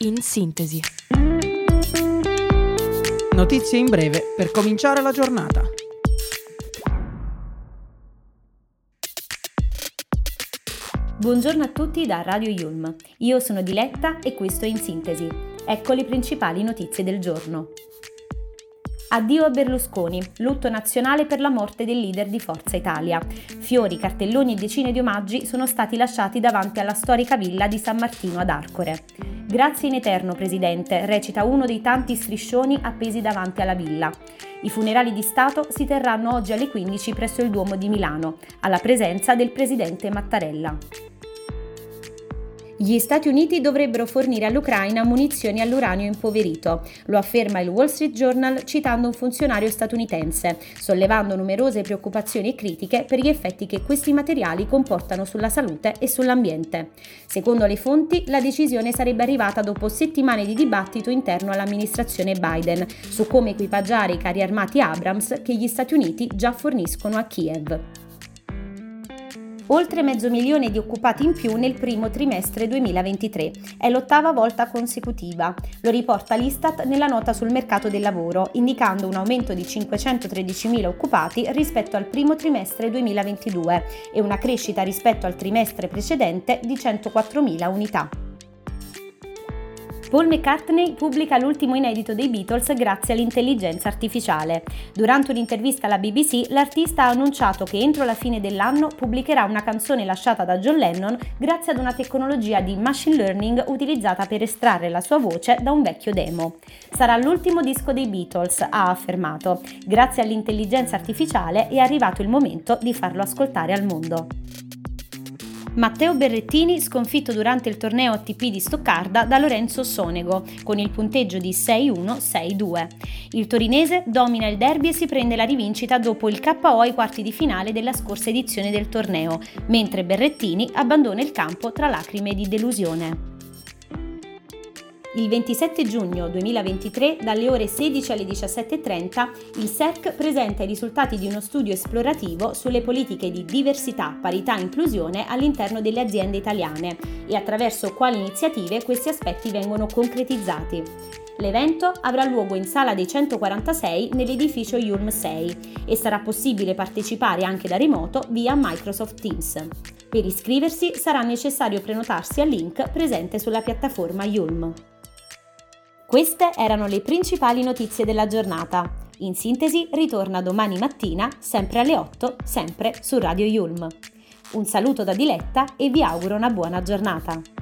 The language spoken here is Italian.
In sintesi. Notizie in breve per cominciare la giornata. Buongiorno a tutti da Radio Yulm. Io sono Diletta e questo è In Sintesi. Ecco le principali notizie del giorno. Addio a Berlusconi, lutto nazionale per la morte del leader di Forza Italia. Fiori, cartelloni e decine di omaggi sono stati lasciati davanti alla storica villa di San Martino ad Arcore. Grazie in eterno, Presidente, recita uno dei tanti striscioni appesi davanti alla villa. I funerali di Stato si terranno oggi alle 15 presso il Duomo di Milano, alla presenza del Presidente Mattarella. Gli Stati Uniti dovrebbero fornire all'Ucraina munizioni all'uranio impoverito, lo afferma il Wall Street Journal citando un funzionario statunitense, sollevando numerose preoccupazioni e critiche per gli effetti che questi materiali comportano sulla salute e sull'ambiente. Secondo le fonti, la decisione sarebbe arrivata dopo settimane di dibattito interno all'amministrazione Biden su come equipaggiare i carri armati Abrams che gli Stati Uniti già forniscono a Kiev oltre mezzo milione di occupati in più nel primo trimestre 2023. È l'ottava volta consecutiva. Lo riporta l'Istat nella nota sul mercato del lavoro, indicando un aumento di 513.000 occupati rispetto al primo trimestre 2022 e una crescita rispetto al trimestre precedente di 104.000 unità. Paul McCartney pubblica l'ultimo inedito dei Beatles grazie all'intelligenza artificiale. Durante un'intervista alla BBC, l'artista ha annunciato che entro la fine dell'anno pubblicherà una canzone lasciata da John Lennon grazie ad una tecnologia di machine learning utilizzata per estrarre la sua voce da un vecchio demo. Sarà l'ultimo disco dei Beatles, ha affermato. Grazie all'intelligenza artificiale è arrivato il momento di farlo ascoltare al mondo. Matteo Berrettini sconfitto durante il torneo ATP di Stoccarda da Lorenzo Sonego con il punteggio di 6-1-6-2. Il torinese domina il derby e si prende la rivincita dopo il KO ai quarti di finale della scorsa edizione del torneo, mentre Berrettini abbandona il campo tra lacrime di delusione. Il 27 giugno 2023, dalle ore 16 alle 17.30, il SERC presenta i risultati di uno studio esplorativo sulle politiche di diversità, parità e inclusione all'interno delle aziende italiane e attraverso quali iniziative questi aspetti vengono concretizzati. L'evento avrà luogo in sala dei 146 nell'edificio Yulm 6 e sarà possibile partecipare anche da remoto via Microsoft Teams. Per iscriversi sarà necessario prenotarsi al link presente sulla piattaforma Yulm. Queste erano le principali notizie della giornata. In sintesi, ritorna domani mattina, sempre alle 8, sempre su Radio Yulm. Un saluto da Diletta e vi auguro una buona giornata.